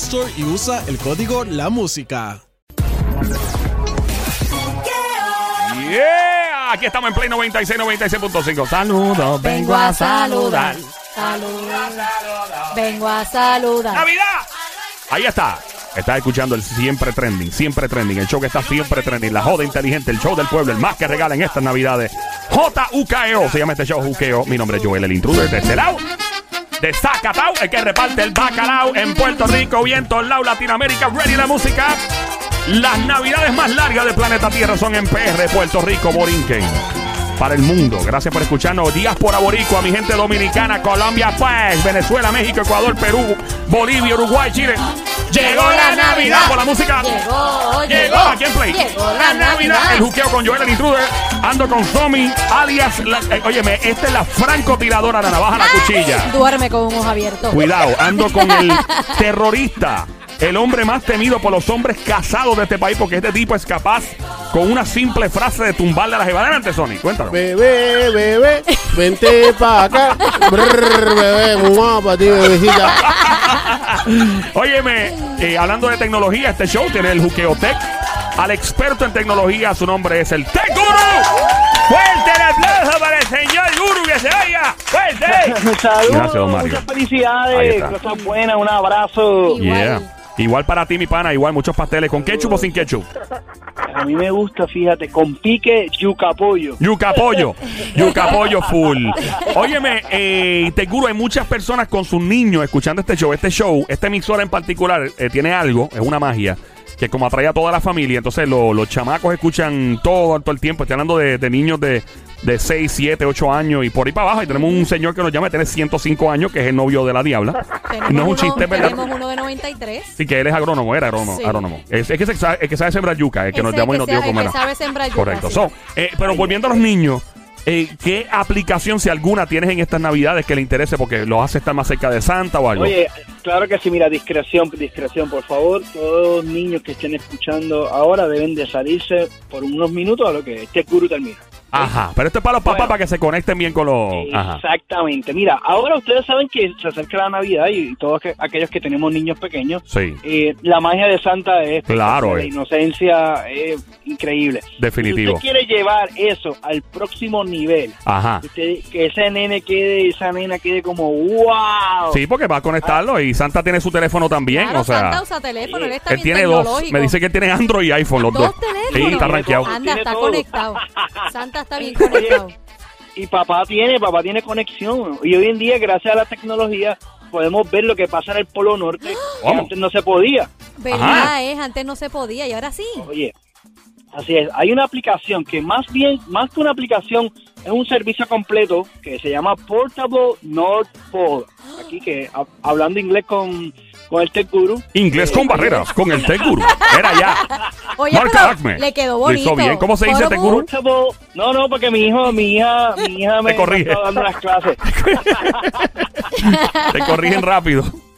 Store y usa el código La Música. Yeah, aquí estamos en Play 96, 96.5. Saludos, Vengo a saludar. Saludar. Vengo a saludar. ¡Navidad! Ahí está. Estás escuchando el siempre trending, siempre trending, el show que está siempre trending, la joda inteligente, el show del pueblo, el más que regala en estas navidades. JUKEO, se llama este show Juqueo. Mi nombre es Joel, el intruder de este lado. De Zacatau, el que reparte el bacalao en Puerto Rico y en todos lados, Latinoamérica, ready la música. Las navidades más largas del planeta Tierra son en PR, Puerto Rico, Borinquen. Para el mundo. Gracias por escucharnos. Diáspora Boricua, mi gente dominicana, Colombia, pues, Venezuela, México, Ecuador, Perú, Bolivia, Uruguay, Chile. Llegó la Navidad por la música. Llegó, Llegó aquí en Play. Llegó la Navidad. El juqueo con Joel el Intruder. Ando con Somi, alias. La, eh, óyeme, esta es la francotiradora, la navaja, la cuchilla. Duerme con un ojo abierto. Cuidado, ando con el terrorista. El hombre más temido por los hombres casados de este país, porque este tipo es capaz, con una simple frase, de tumbarle a la jeva. Adelante, Sony, cuéntanos. Bebé, bebé, vente pa' acá. Brr, bebé, mua, pa' ti, bebecita. Óyeme, eh, hablando de tecnología, este show tiene el Juqueo Tech. Al experto en tecnología, su nombre es el Tech Guru. ¡Fuerte el aplauso para el señor Guru que se vaya! ¡Fuerte! Saludos, Gracias, don Mario. muchas felicidades, cosas buenas, un abrazo. Igual. Yeah. Igual para ti, mi pana, igual muchos pasteles. ¿Con ketchup o sin ketchup? A mí me gusta, fíjate, con pique yuca pollo. Yuca pollo. Yuca pollo full. Óyeme, eh, te juro, hay muchas personas con sus niños escuchando este show. Este show, esta emisora en particular, eh, tiene algo, es una magia, que como atrae a toda la familia, entonces lo- los chamacos escuchan todo, todo el tiempo. Estoy hablando de, de niños de, de 6, 7, 8 años y por ahí para abajo. Y tenemos un señor que nos llama, tiene 105 años, que es el novio de la diabla. Tenemos No es un uno- chiste, ¿verdad? Tenemos uno de 93. Sí, que él es agrónomo, era agrónomo. Sí. agrónomo. Es, es que se es que sabe sembrar yuca, es que nos llamó y nos dio comer. sabe sembrar yuca, Correcto. sí. So, eh, pero volviendo a los niños, eh, ¿qué aplicación, si alguna, tienes en estas navidades que le interese porque los hace estar más cerca de Santa o algo? Oye, claro que sí, mira, discreción, discreción, por favor. Todos los niños que estén escuchando ahora deben de salirse por unos minutos a lo que este guru termina. Ajá, pero esto es para los papás Bueno. para que se conecten bien con los... Ajá. Exactamente. Mira, ahora ustedes saben que se acerca la Navidad y todos que- aquellos que tenemos niños pequeños, Sí, eh, la magia de Santa es Claro, la eh. inocencia es increíble. definitivo. Si usted quiere llevar eso al próximo nivel, Ajá. que usted- que ese nene quede, esa nena quede como wow. Sí, porque va a conectarlo y Santa tiene su teléfono también, Claro, o sea... Santa usa teléfono, él está Él bien tiene dos. Me dice que tiene Android y iPhone los dos. Dos teléfonos. Sí, está rankeado. Anda, está todo. conectado. Santa está bien conectado. Y papá tiene, papá tiene conexión. Y hoy en día, gracias a la tecnología, podemos ver lo que pasa en el Polo Norte, antes no se podía. ¿Verdad? Es, antes no se podía y ahora sí. Oye, así es. Hay una aplicación que más bien, más que una aplicación, es un servicio completo que se llama Portable North Pole. Aquí que ha- hablando inglés con, con el Tech Guru. Inglés eh, con barreras, con el Tech Guru. Era ya. Oye, pero Acme. le quedó Lo bonito. hizo bien. ¿Cómo se dice, Portable- Tech Guru? Portable, no, no, porque mi hijo, mi hija, mi hija me, Te corrige. me está dando las clases. Te corrigen rápido.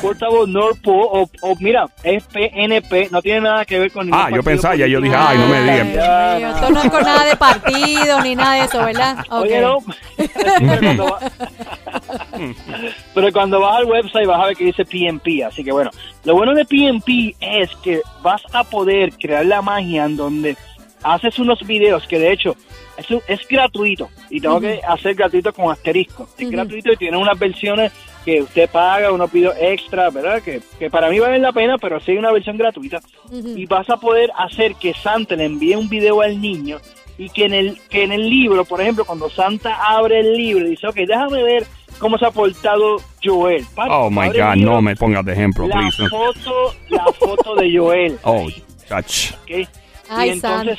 Portable North Pole, o, o mira, es PNP, no tiene nada que ver con ningún Ah, yo pensaba, ya yo dije, ay, no me digan. Ay, Dios, Esto no es con nada de partido ni nada de eso, ¿verdad? Oye, no. pero, cuando va- pero cuando vas al website vas a ver que dice PNP. Así que bueno, lo bueno de PNP es que vas a poder crear la magia en donde haces unos videos que de hecho es, es gratuito y tengo que hacer gratuito con asterisco. Es gratuito y tiene unas versiones que usted paga, unos videos extra, ¿verdad? Que, que para mí valen la pena, pero sí hay una versión gratuita. Y vas a poder hacer que Santa le envíe un video al niño y que en el, que en el libro, por ejemplo, cuando Santa abre el libro y dice, ok, déjame ver cómo se ha portado Joel. Papi, Oh my God, libro, no me pongas de ejemplo, la please. foto, la foto de Joel. Oh, chach. ¿ok? Ay, y entonces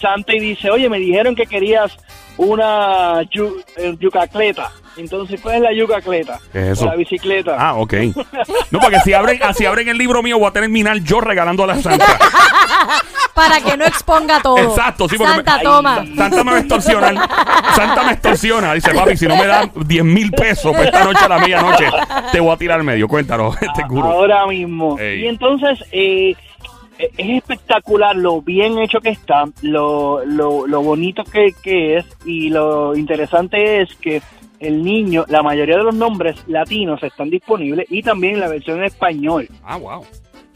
santo. Y dice, oye, me dijeron que querías una yu- eh, yucacleta. Entonces, ¿cuál es la yucacleta? ¿Qué es eso? La bicicleta. Ah, ok. No, porque si abren, si abren el libro mío, voy a terminar yo regalando a la Santa. Para que no exponga todo. Exacto, sí, porque Santa, me- toma. Santa me va a extorsionar. Santa me extorsiona. Dice, papi, si no me dan 10 mil pesos para esta noche a la medianoche, te voy a tirar al medio. Cuéntanos, este A- gurú. Ahora mismo. Ey. Y entonces eh, es espectacular lo bien hecho que está, lo, lo, lo bonito que, que es y lo interesante es que el niño, la mayoría de los nombres latinos están disponibles y también la versión en español. Ah, wow.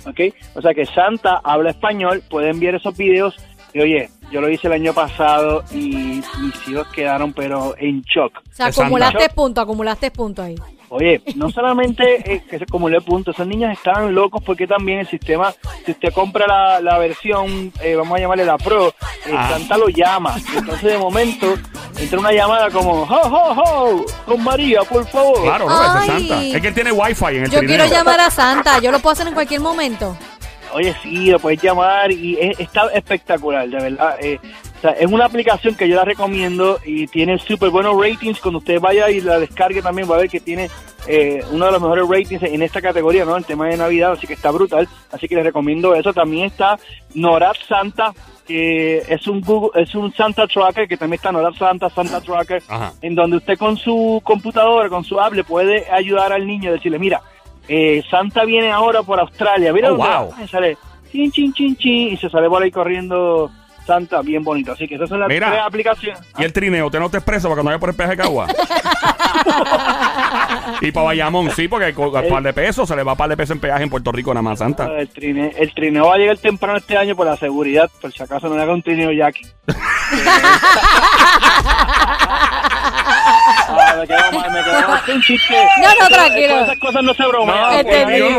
¿ok? O sea que Santa habla español, puede enviar esos videos y oye, yo lo hice el año pasado y mis hijos quedaron pero en shock. O sea, acumulaste puntos, acumulaste puntos ahí. Oye, no solamente eh, que se acumuló puntos, esos niños estaban locos porque también el sistema, si usted compra la, la versión, eh, vamos a llamarle la Pro, eh, Ah. Santa lo llama. Entonces de momento entra una llamada como, ho, ho, ho, con María, por favor. Claro, no, ese es. Santa. Es que él tiene wifi en el Yo trineo. quiero llamar a Santa. Yo lo puedo hacer en cualquier momento. Oye, sí, lo puedes llamar y es- está espectacular, de verdad. eh, o sea, es una aplicación que yo la recomiendo y tiene súper buenos ratings. Cuando usted vaya y la descargue también va a ver que tiene eh, uno de los mejores ratings en esta categoría, ¿no? El tema de Navidad, así que está brutal. Así que les recomiendo eso. También está Norad Santa, que es un Google, es un Santa Tracker, que también está Norad Santa, Santa Tracker, Ajá. en donde usted con su computadora, con su app, le puede ayudar al niño, decirle, mira, eh, Santa viene ahora por Australia, mira Oh, wow. va". Y sale, chin, chin, chin, chin, y se sale por ahí corriendo Santa, bien bonito. Así que esas son las Mira. tres aplicaciones. Y el trineo, ¿usted no te expresa para cuando vaya por el peaje de Cagua? y para Bayamón, sí, porque con un par de pesos se le va a par de pesos en peaje en Puerto Rico nada más, Santa. El, trine- el trineo va a llegar temprano este año por la seguridad, por si acaso no le haga un trineo Jackie. Ah, me quedo mal, me quedo mal. Un chiste. No, no, tranquilo. Esas cosas no se bromean. No,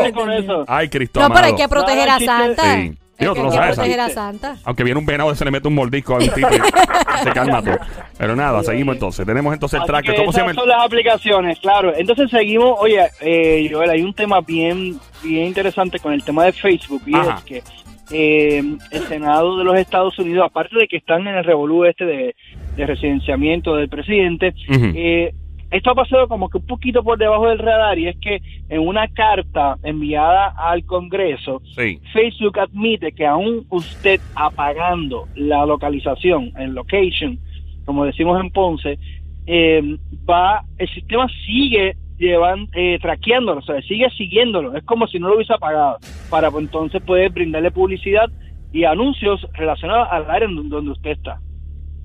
pues, con eso. Ay, Cristo No, pero hay que proteger a Santa. Sí. Es Digo, que tú lo sabes, Santa. Aunque viene un venado se le mete un mordisco a un tipo y se calma todo. Pero nada, seguimos entonces. Tenemos entonces el Así tracker. ¿Cómo se llama? son las aplicaciones, claro. Entonces seguimos, oye, eh, Joel, hay un tema bien, bien interesante con el tema de Facebook y Ajá. es que eh, el Senado de los Estados Unidos, aparte de que están en el revolú este de, de residenciamiento del presidente, Ujú. eh, esto ha pasado como que un poquito por debajo del radar y es que en una carta enviada al Congreso, Sí. Facebook admite que aún usted apagando la localización en location, como decimos en Ponce, eh, va el sistema sigue llevan eh, traqueándolo, o sea, sigue siguiéndolo, es como si no lo hubiese apagado, para pues, entonces poder brindarle publicidad y anuncios relacionados al área en donde- usted está,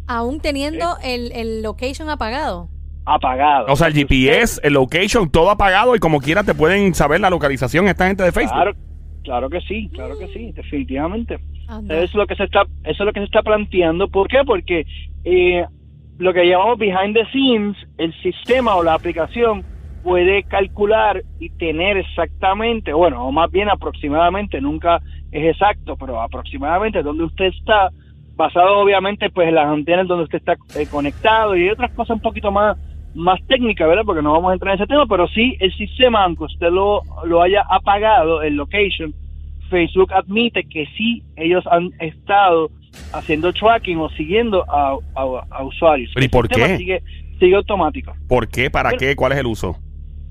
Aún teniendo el, el location apagado. Apagado. O sea, el GPS, el location, todo apagado y como quiera te pueden saber la localización esta gente de Facebook. Claro, claro que sí, claro que sí, definitivamente. Anda. Eso es lo que se está, eso es lo que se está planteando. ¿Por qué? Porque eh, lo que llamamos behind the scenes, el sistema o la aplicación puede calcular y tener exactamente, bueno, o más bien aproximadamente, nunca es exacto, pero aproximadamente donde usted está, basado obviamente pues en las antenas donde usted está eh, conectado y otras cosas un poquito más más técnicas, ¿verdad? Porque no vamos a entrar en ese tema, pero sí el sistema, aunque usted lo, lo haya apagado, el location, Facebook admite que sí ellos han estado haciendo tracking o siguiendo a, a- a usuarios. ¿Pero y El por qué? Sigue, sigue automático. ¿Por qué? ¿Para qué? ¿Cuál es el uso?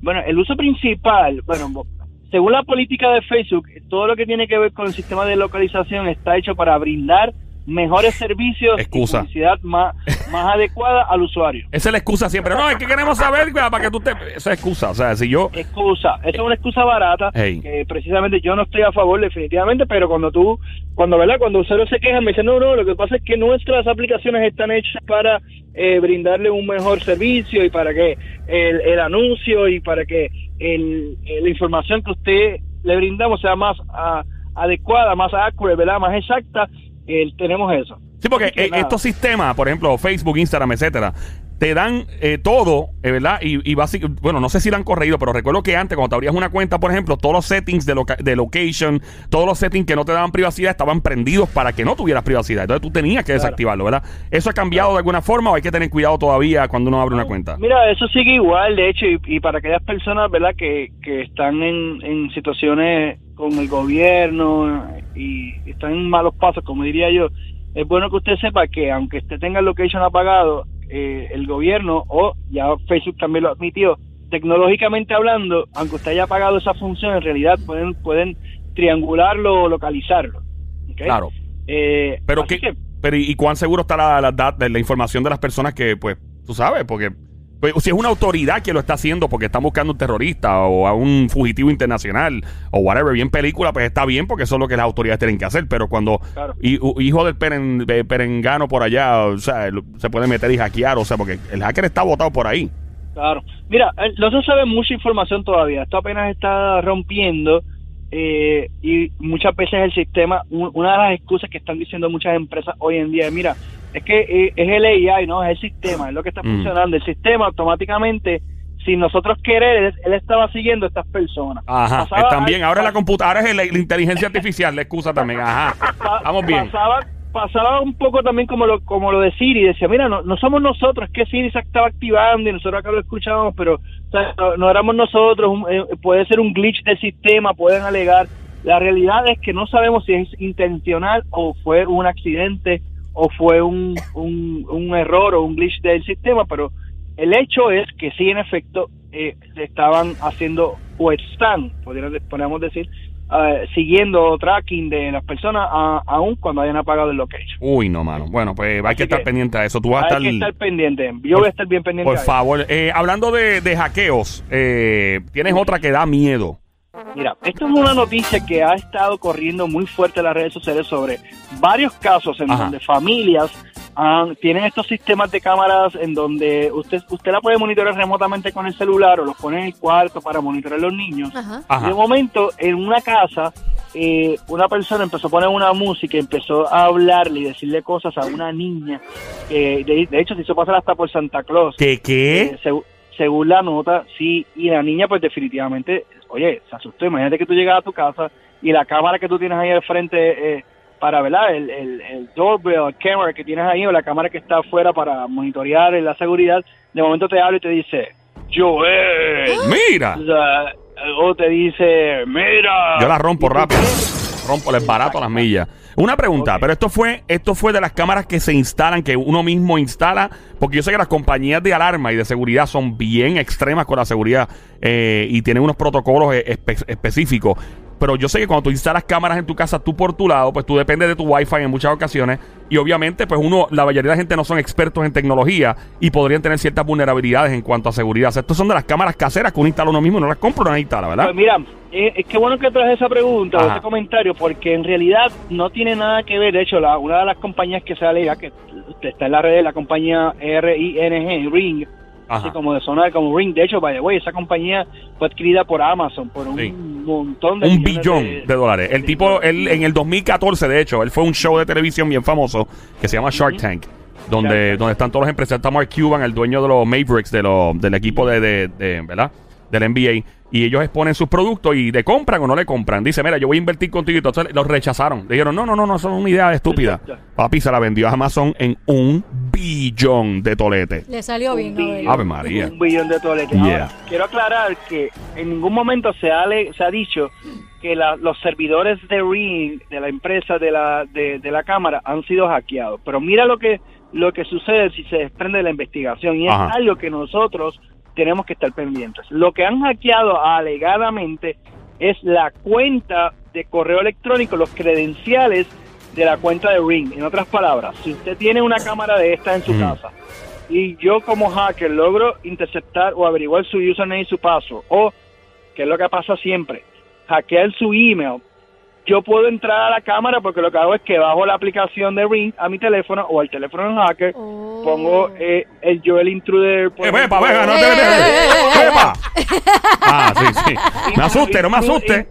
Bueno, el uso principal, bueno, según la política de Facebook, todo lo que tiene que ver con el sistema de localización está hecho para brindar mejores servicios Excusa. y publicidad más, más adecuada al usuario. Esa es la excusa siempre. No, es que queremos saber para que tú te... Esa es excusa. O sea, si yo... excusa. Esa es una excusa barata Hey. que precisamente yo no estoy a favor definitivamente, pero cuando tú, cuando verdad, cuando usuarios se quejan me dicen no, no, lo que pasa es que nuestras aplicaciones están hechas para eh, brindarle un mejor servicio y para que el, el anuncio y para que el, la información que usted le brindamos sea más ah, adecuada, más accurate, ¿verdad? Más exacta. Eh, tenemos eso. Sí, porque eh, nada. estos sistemas, por ejemplo, Facebook, Instagram, etcétera, te dan eh, todo, eh, ¿verdad? Y, y básic- bueno, no sé si lo han corregido, pero recuerdo que antes, cuando te abrías una cuenta, por ejemplo, todos los settings de, loca- de location, todos los settings que no te daban privacidad estaban prendidos para que no tuvieras privacidad. Entonces tú tenías que desactivarlo, ¿verdad? ¿Eso ha cambiado de alguna forma o hay que tener cuidado todavía cuando uno abre una cuenta? Mira, eso sigue igual, de hecho, y, y para aquellas personas, ¿verdad?, que, que están en, en situaciones con el gobierno y están en malos pasos, como diría yo, es bueno que usted sepa que aunque usted tenga el location apagado, eh, el gobierno, o ya Facebook también lo admitió, tecnológicamente hablando, aunque usted haya apagado esa función, en realidad pueden, pueden triangularlo o localizarlo. Claro. Eh, Pero, ¿qué, que- pero ¿y, cuán seguro está la, la, dat- la información de las personas que, pues, tú sabes? Porque si es una autoridad que lo está haciendo porque están buscando un terrorista o a un fugitivo internacional o whatever, bien película, pues está bien porque eso es lo que las autoridades tienen que hacer. Pero cuando Claro. hijo del peren- de perengano por allá, o sea, se puede meter y hackear, o sea, porque el hacker está botado por ahí. Claro. Mira, eh, no se sabe mucha información todavía. Esto apenas está rompiendo eh, y muchas veces el sistema, un- una de las excusas que están diciendo muchas empresas hoy en día es, mira, es que eh, es el AI, ¿no? Es el sistema, es lo que está Mm. funcionando. El sistema automáticamente, sin nosotros querer, él, estaba siguiendo a estas personas. Ajá, Pasaba- están bien. Ahora la computadora es la, la inteligencia artificial, la excusa también. Ajá. Vamos bien. Pasaba, pasaba un poco también como lo, como lo de Siri, decía, mira, no, no somos nosotros, es que Siri se estaba activando y nosotros acá lo escuchábamos, pero o sea, no, no éramos nosotros, un- eh, puede ser un glitch del sistema, pueden alegar. La realidad es que no sabemos si es intencional o fue un accidente o fue un, un, un error o un glitch del sistema, pero el hecho es que sí, en efecto, eh, estaban haciendo o están, podríamos decir, eh, siguiendo tracking de las personas aún cuando hayan apagado el location. Uy, no, mano. Bueno, pues hay que estar que pendiente a eso. Tú vas a que estar. estar pendiente. Yo Por- voy a estar bien pendiente. Por a favor, eh, hablando de, de hackeos, eh, tienes otra que da miedo. Mira, esto es una noticia que ha estado corriendo muy fuerte en las redes sociales sobre varios casos en Ajá. donde familias han- tienen estos sistemas de cámaras en donde usted usted la puede monitorear remotamente con el celular o los pone en el cuarto para monitorear a los niños. Ajá. Y Ajá. de momento, en una casa, eh, una persona empezó a poner una música, empezó a hablarle y decirle cosas a una niña, que de, de hecho se hizo pasar hasta por Santa Claus. ¿Qué Eh, qué? Seg- según la nota, sí, y la niña pues definitivamente, oye, se asustó. Imagínate que tú llegas a tu casa y la cámara que tú tienes ahí al frente eh, para, ¿verdad? El, el, el doorbell, el camera que tienes ahí o la cámara que está afuera para monitorear la seguridad, de momento te habla y te dice, Joel. Mira. O sea, o te dice, mira. Yo la rompo ¿Y tú rápido. Rompo, les barato las millas. Una pregunta, pero esto fue, esto fue de las cámaras que se instalan, que uno mismo instala, porque yo sé que las compañías de alarma y de seguridad son bien extremas con la seguridad eh, y tienen unos protocolos eh, espe- específicos. Pero yo sé que cuando tú instalas cámaras en tu casa, tú por tu lado, pues tú dependes de tu wifi en muchas ocasiones. Y obviamente, pues uno, la mayoría de la gente no son expertos en tecnología y podrían tener ciertas vulnerabilidades en cuanto a seguridad. O sea, estos son de las cámaras caseras que uno instala uno mismo, no las compra, no las instala, ¿verdad? Pues mira, eh, es que bueno que traes esa pregunta o Ajá. ese comentario, porque en realidad no tiene nada que ver. De hecho, la, una de las compañías que sale ya que está en la red, la compañía RING, Ring, así como de sonar como Ring. De hecho, vaya, güey, esa compañía fue adquirida por Amazon por un Sí. montón de un billón de, de, dólares. El de tipo, dólares. él en el 2014, de hecho, él fue a un show de televisión bien famoso que se llama Shark Tank, donde, Shark Tank. donde están todos los empresarios. Está Mark Cuban, el dueño de los Mavericks, de los, del equipo de, de- ¿verdad? Del NBA. Y ellos exponen sus productos y le compran o no le compran. Dice, mira, yo voy a invertir contigo y todo. Entonces, los rechazaron. Le dijeron, no, no, no, no, son una idea estúpida. Papi se la vendió a Amazon en un billón de tolete. Le salió bien, Un Noel. billón. Ave María. Un billón de toletes. Yeah. Ahora, quiero aclarar que en ningún momento se ha, le- se ha dicho que la- los servidores de Ring, de la empresa de la, de, de la cámara, han sido hackeados. Pero mira lo que, lo que sucede si se desprende de la investigación. Y es Ajá. algo que nosotros tenemos que estar pendientes. Lo que han hackeado alegadamente es la cuenta de correo electrónico, los credenciales de la cuenta de Ring. En otras palabras, si usted tiene una cámara de esta en su Mm. casa y yo como hacker logro interceptar o averiguar su username y su paso, o, que es lo que pasa siempre, hackear su email, yo puedo entrar a la cámara porque lo que hago es que bajo la aplicación de Ring a mi teléfono o al teléfono del hacker, Oh. Pongo eh, el Joel Intruder. por Eh, ejemplo, vepa, no te Eh, eh, eh, eh, eh. ¡Vepa! Ah, sí, sí. Me asuste, no me asuste.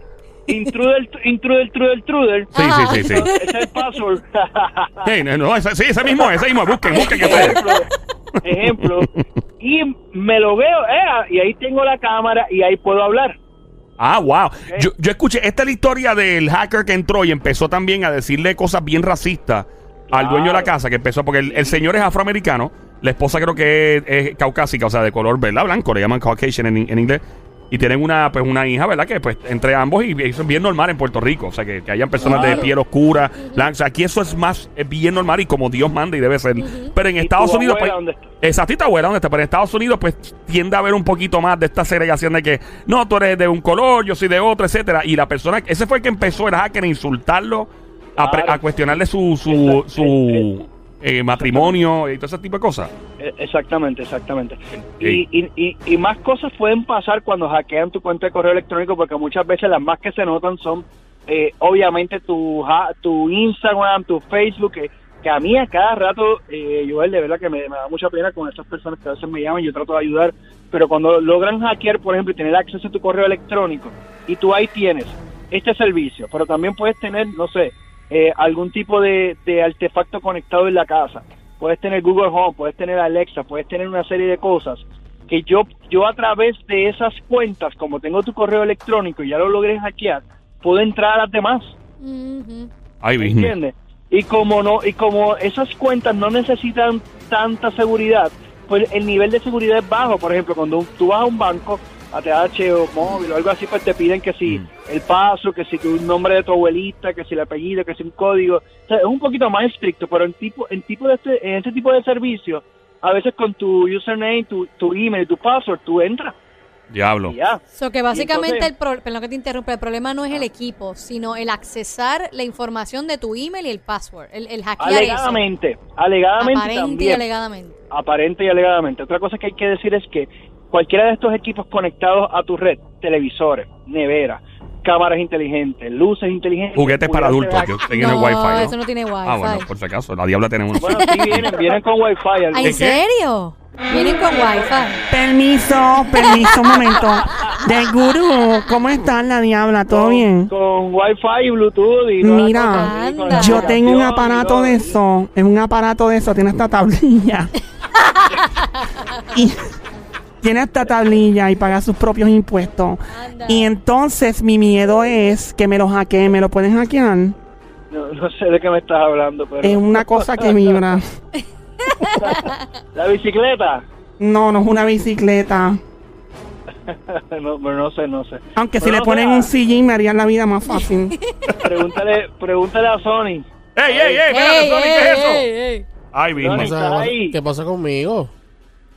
intruder, intruder, intruder, intruder. Sí, sí, sí, sí. Ese es el password. Sí, no, no, ese, sí, ese mismo, ese mismo. Busquen, busquen que ustedes. ejemplo, ejemplo. Y me lo veo, eh, y ahí tengo la cámara y ahí puedo hablar. Ah, wow. Yo, yo escuché, esta es la historia del hacker que entró y empezó también a decirle cosas bien racistas al dueño de la casa, que empezó, porque el, el señor es afroamericano, la esposa creo que es, es caucásica, o sea, de color, ¿verdad? Blanco, le llaman Caucasian en, en inglés. Y tienen una, pues, una hija, ¿verdad? Que pues entre ambos, y eso es bien normal en Puerto Rico. O sea, que, que hayan personas de piel oscura. O sea, aquí eso es más, es bien normal y como Dios manda y debe ser. Pero en ¿Y Estados Unidos, pues, tu abuela, ¿dónde está? Pero en Estados Unidos, pues tiende a haber un poquito más de esta segregación de que no, tú eres de un color, yo soy de otro, etcétera. Y la persona, ese fue el que empezó el hacker a insultarlo, a, pre- a cuestionarle su, su, su eh, matrimonio y todo ese tipo de cosas. Eh, Exactamente, exactamente. Sí. Y, y, y, y más cosas pueden pasar cuando hackean tu cuenta de correo electrónico, porque muchas veces las más que se notan son, eh, obviamente, tu, tu Instagram, tu Facebook, que, que a mí a cada rato, eh, Joel, de verdad que me, me da mucha pena con esas personas que a veces me llaman, yo trato de ayudar, pero cuando logran hackear, por ejemplo, y tener acceso a tu correo electrónico, y tú ahí tienes este servicio, pero también puedes tener, no sé, eh, algún tipo de, de artefacto conectado en la casa. Puedes tener Google Home, puedes tener Alexa, puedes tener una serie de cosas que yo, yo a través de esas cuentas, como tengo tu correo electrónico y ya lo logré hackear, puedo entrar a las demás. Ujú. Ay, ¿me business. ¿Entiendes? Y como no y como esas cuentas no necesitan tanta seguridad, pues el nivel de seguridad es bajo. Por ejemplo, cuando tú vas a un banco, ATH o móvil o algo así, pues te piden que si Mm. el paso, que si tu nombre de tu abuelita, que si el apellido, que si un código. O sea, es un poquito más estricto, pero en tipo en tipo de este, en este tipo de servicio, a veces con tu username, tu, tu email, tu password, tú entras Diablo. y ya. So que básicamente, entonces- el pro- perdón que te interrumpa, el problema no es el equipo, sino el accesar la información de tu email y el password, el, el hackear eso. Alegadamente, alegadamente Aparente y alegadamente. aparente y alegadamente. Otra cosa que hay que decir es que cualquiera de estos equipos conectados a tu red, televisores, neveras, cámaras inteligentes, luces inteligentes, Juguetes para adultos, que tienen no, el wifi. ¿no? eso no tiene wifi. Ah, bueno, por si acaso, la diabla tiene uno. Bueno, sí vienen, vienen con wifi. ¿En serio? Vienen con wifi. Permiso, permiso, un momento. Del gurú, ¿cómo estás, la diabla? ¿Todo Con- bien? Con wifi y bluetooth y Mira. Yo tengo un aparato de eso, es un aparato de eso, tiene esta tablilla. y tiene esta tablilla y paga sus propios impuestos. Anda. Y entonces mi miedo es que me lo hackeen, me lo pueden hackear. No, no sé de qué me estás hablando, pero... Es una cosa que vibra. La bicicleta. No, no es una bicicleta. no, pero no sé, no sé. Aunque si le ponen sea, un sillín me harían la vida más fácil. Pregúntale, pregúntale a Sony. ¡Ey, ey, ey! Ey, ey, ¿Qué es eso? ey, ey. Ay, Sonic. business. ¿Qué pasa, ahí. ¿Qué pasa conmigo?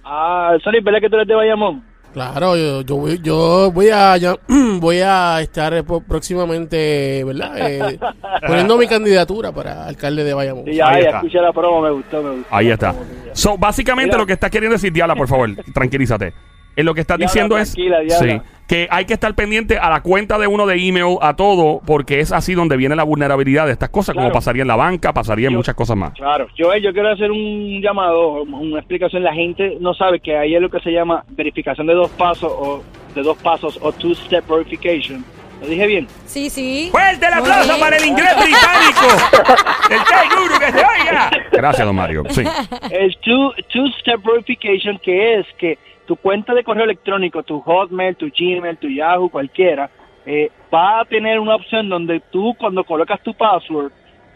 Ah, Sony, ¿verdad que tú eres de Bayamón? Claro, yo, yo, voy, yo voy a ya- voy a estar eh, próximamente, ¿verdad? Eh, poniendo mi candidatura para alcalde de Bayamón. Sí, ya, Ahí ya está. escuché la promo, me gustó, me gustó. Ahí está. So, básicamente Mira. lo que estás queriendo decir, Diabla, por favor, tranquilízate. Eh, lo que estás Diabla, diciendo es sí, que hay que estar pendiente a la cuenta de uno de email, a todo, porque es así donde viene la vulnerabilidad de estas cosas, como pasaría en la banca, pasaría en Yo- muchas cosas más. Claro, yo, yo quiero hacer un llamado, una explicación. La gente no sabe que ahí es lo que se llama verificación de dos pasos o de dos pasos o two-step verification. ¿Lo dije bien? Sí, sí. ¡Fuerte el aplauso para el inglés británico! ¡El K-Guru que se oiga! Gracias, don Mario. Sí. El two, two-step verification que es que tu cuenta de correo electrónico, tu Hotmail, tu Gmail, tu Yahoo, cualquiera, eh, va a tener una opción donde tú cuando colocas tu password,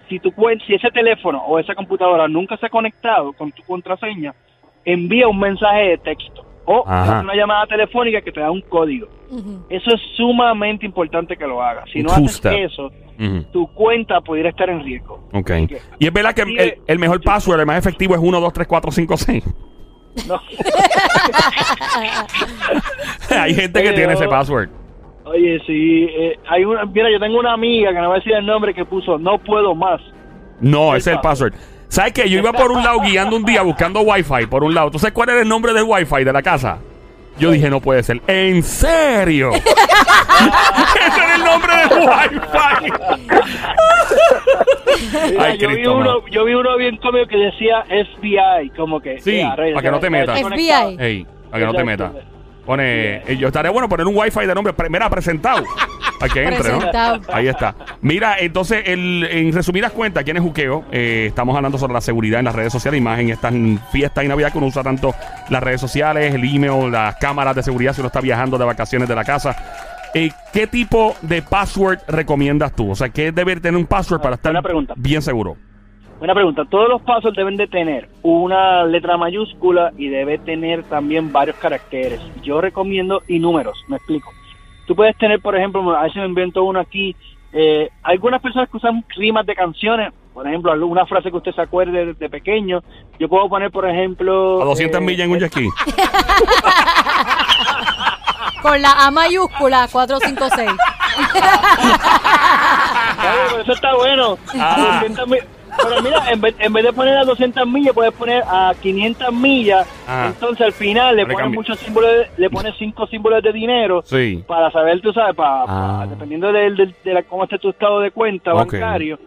si tu si ese teléfono o esa computadora nunca se ha conectado con tu contraseña, envía un mensaje de texto o Ajá. una llamada telefónica que te da un código. Eso es sumamente importante que lo hagas. Si no haces eso, tu cuenta pudiera estar en riesgo. Ok. Y es verdad que el, el mejor password, el más efectivo es 1, 2, 3, 4, 5, 6. No. Hay gente que tiene ese password. Oye, sí, eh, hay una, mira, yo tengo una amiga que no va a decir el nombre que puso no puedo más. No, ese es el password. password. ¿Sabes qué? Yo iba por un lado guiando un día buscando Wi-Fi por un lado. ¿Tú sabes cuál era el nombre del Wi-Fi de la casa? Yo dije, no puede ser. ¿En serio? ese era el nombre del Wi-Fi. Mira, Ay, yo, vi Cristo, uno, no. yo vi uno bien cómico que decía FBI, como que... Sí, "Mira, Rey, para que no te metas. desconectado". FBI. Ey, para que no te metas. Pone, eh, yo estaría bueno poner un Wi-Fi de nombre, mira, presentado. Para que entre, ¿no? Presentado. Ahí está. Mira, entonces, el, en resumidas cuentas, ¿quién es Juqueo? Eh, estamos hablando sobre la seguridad en las redes sociales y más en estas fiestas y navidad que uno usa tanto las redes sociales, el email, las cámaras de seguridad si uno está viajando de vacaciones de la casa. Eh, ¿Qué tipo de password recomiendas tú? O sea, ¿qué debe tener un password para estar Buena pregunta. bien seguro? Buena pregunta. Todos los pasos deben de tener una letra mayúscula y debe tener también varios caracteres. Yo recomiendo y números, me explico. Tú puedes tener, por ejemplo, a veces me invento uno aquí, eh, algunas personas que usan rimas de canciones, por ejemplo, alguna frase que usted se acuerde de, de pequeño. Yo puedo poner, por ejemplo... A 200 eh, millas en un jet ski. Con la A mayúscula 456. Oye, pero eso está bueno. Ah. 200 mi- Pero mira, en vez, en vez de poner a 200 millas, puedes poner a 500 millas. Ah. Entonces al final le pones muchos símbolos, de- le pones cinco símbolos de dinero Sí. para saber, tú sabes, para, Ah. para- dependiendo del- del- de, la, cómo esté tu estado de cuenta bancario.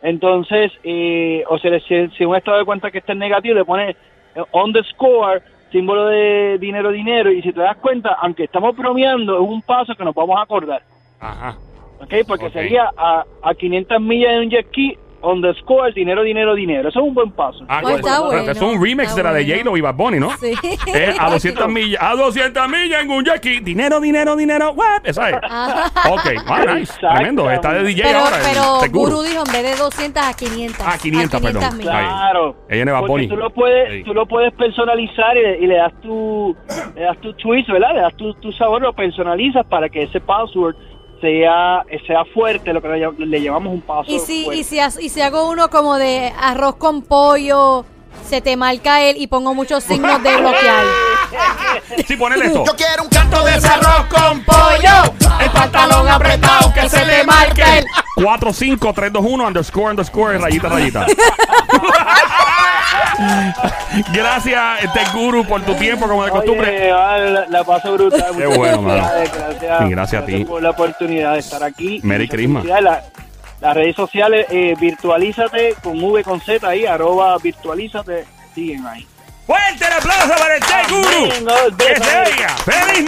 Entonces, eh, o sea, si, si un estado de cuenta que esté en negativo, le pones eh, on the score, símbolo de dinero, dinero. Y si te das cuenta, aunque estamos bromeando, es un paso que nos vamos a acordar. Ajá. ¿ok? Porque sería a, a 500 millas en un jet ski, on the score, dinero, dinero, dinero. Eso es un buen paso. Ah, Oh, está bueno, es un remix está de la de bueno. J-Lo y Bad Bunny, ¿no? Sí. Eh, a 200 millas, a 200 millas en un jet ski. Dinero, dinero, dinero. Web. Esa es. Ajá. Ok, ah, nice. Tremendo. Está de DJ Pero, ahora. pero. Guru dijo en vez de 200 a 500. Ah, 500, perdón. millas. Claro. Ella va Porque Bunny. tú lo puedes, Sí. tú lo puedes personalizar y, le- y le das tu, le das tu twist, ¿verdad? Le das tu, tu sabor, lo personalizas para que ese password sea, sea fuerte, lo que le, llamamos un password Y si, fuerte. y, si, y si hago uno como de arroz con pollo, se te marca él y pongo muchos signos de bloquear. Sí, ponele esto. Yo quiero un canto de ese arroz con pollo, el pantalón apretado, que se le marque el... 45321 underscore underscore rayita rayita. Gracias, este guru, por tu tiempo, como de costumbre. Oye, la, la paso brutal. Qué Muchas bueno, mano. Gracias, Sí, gracias a ti. por la oportunidad de estar aquí. Merry Christmas. La- las redes sociales, eh, virtualízate con V con Z ahí, arroba virtualízate, siguen ahí. Fuerte el aplauso para el Che Guru. Amén, dos Que se oiga. ¡Feliz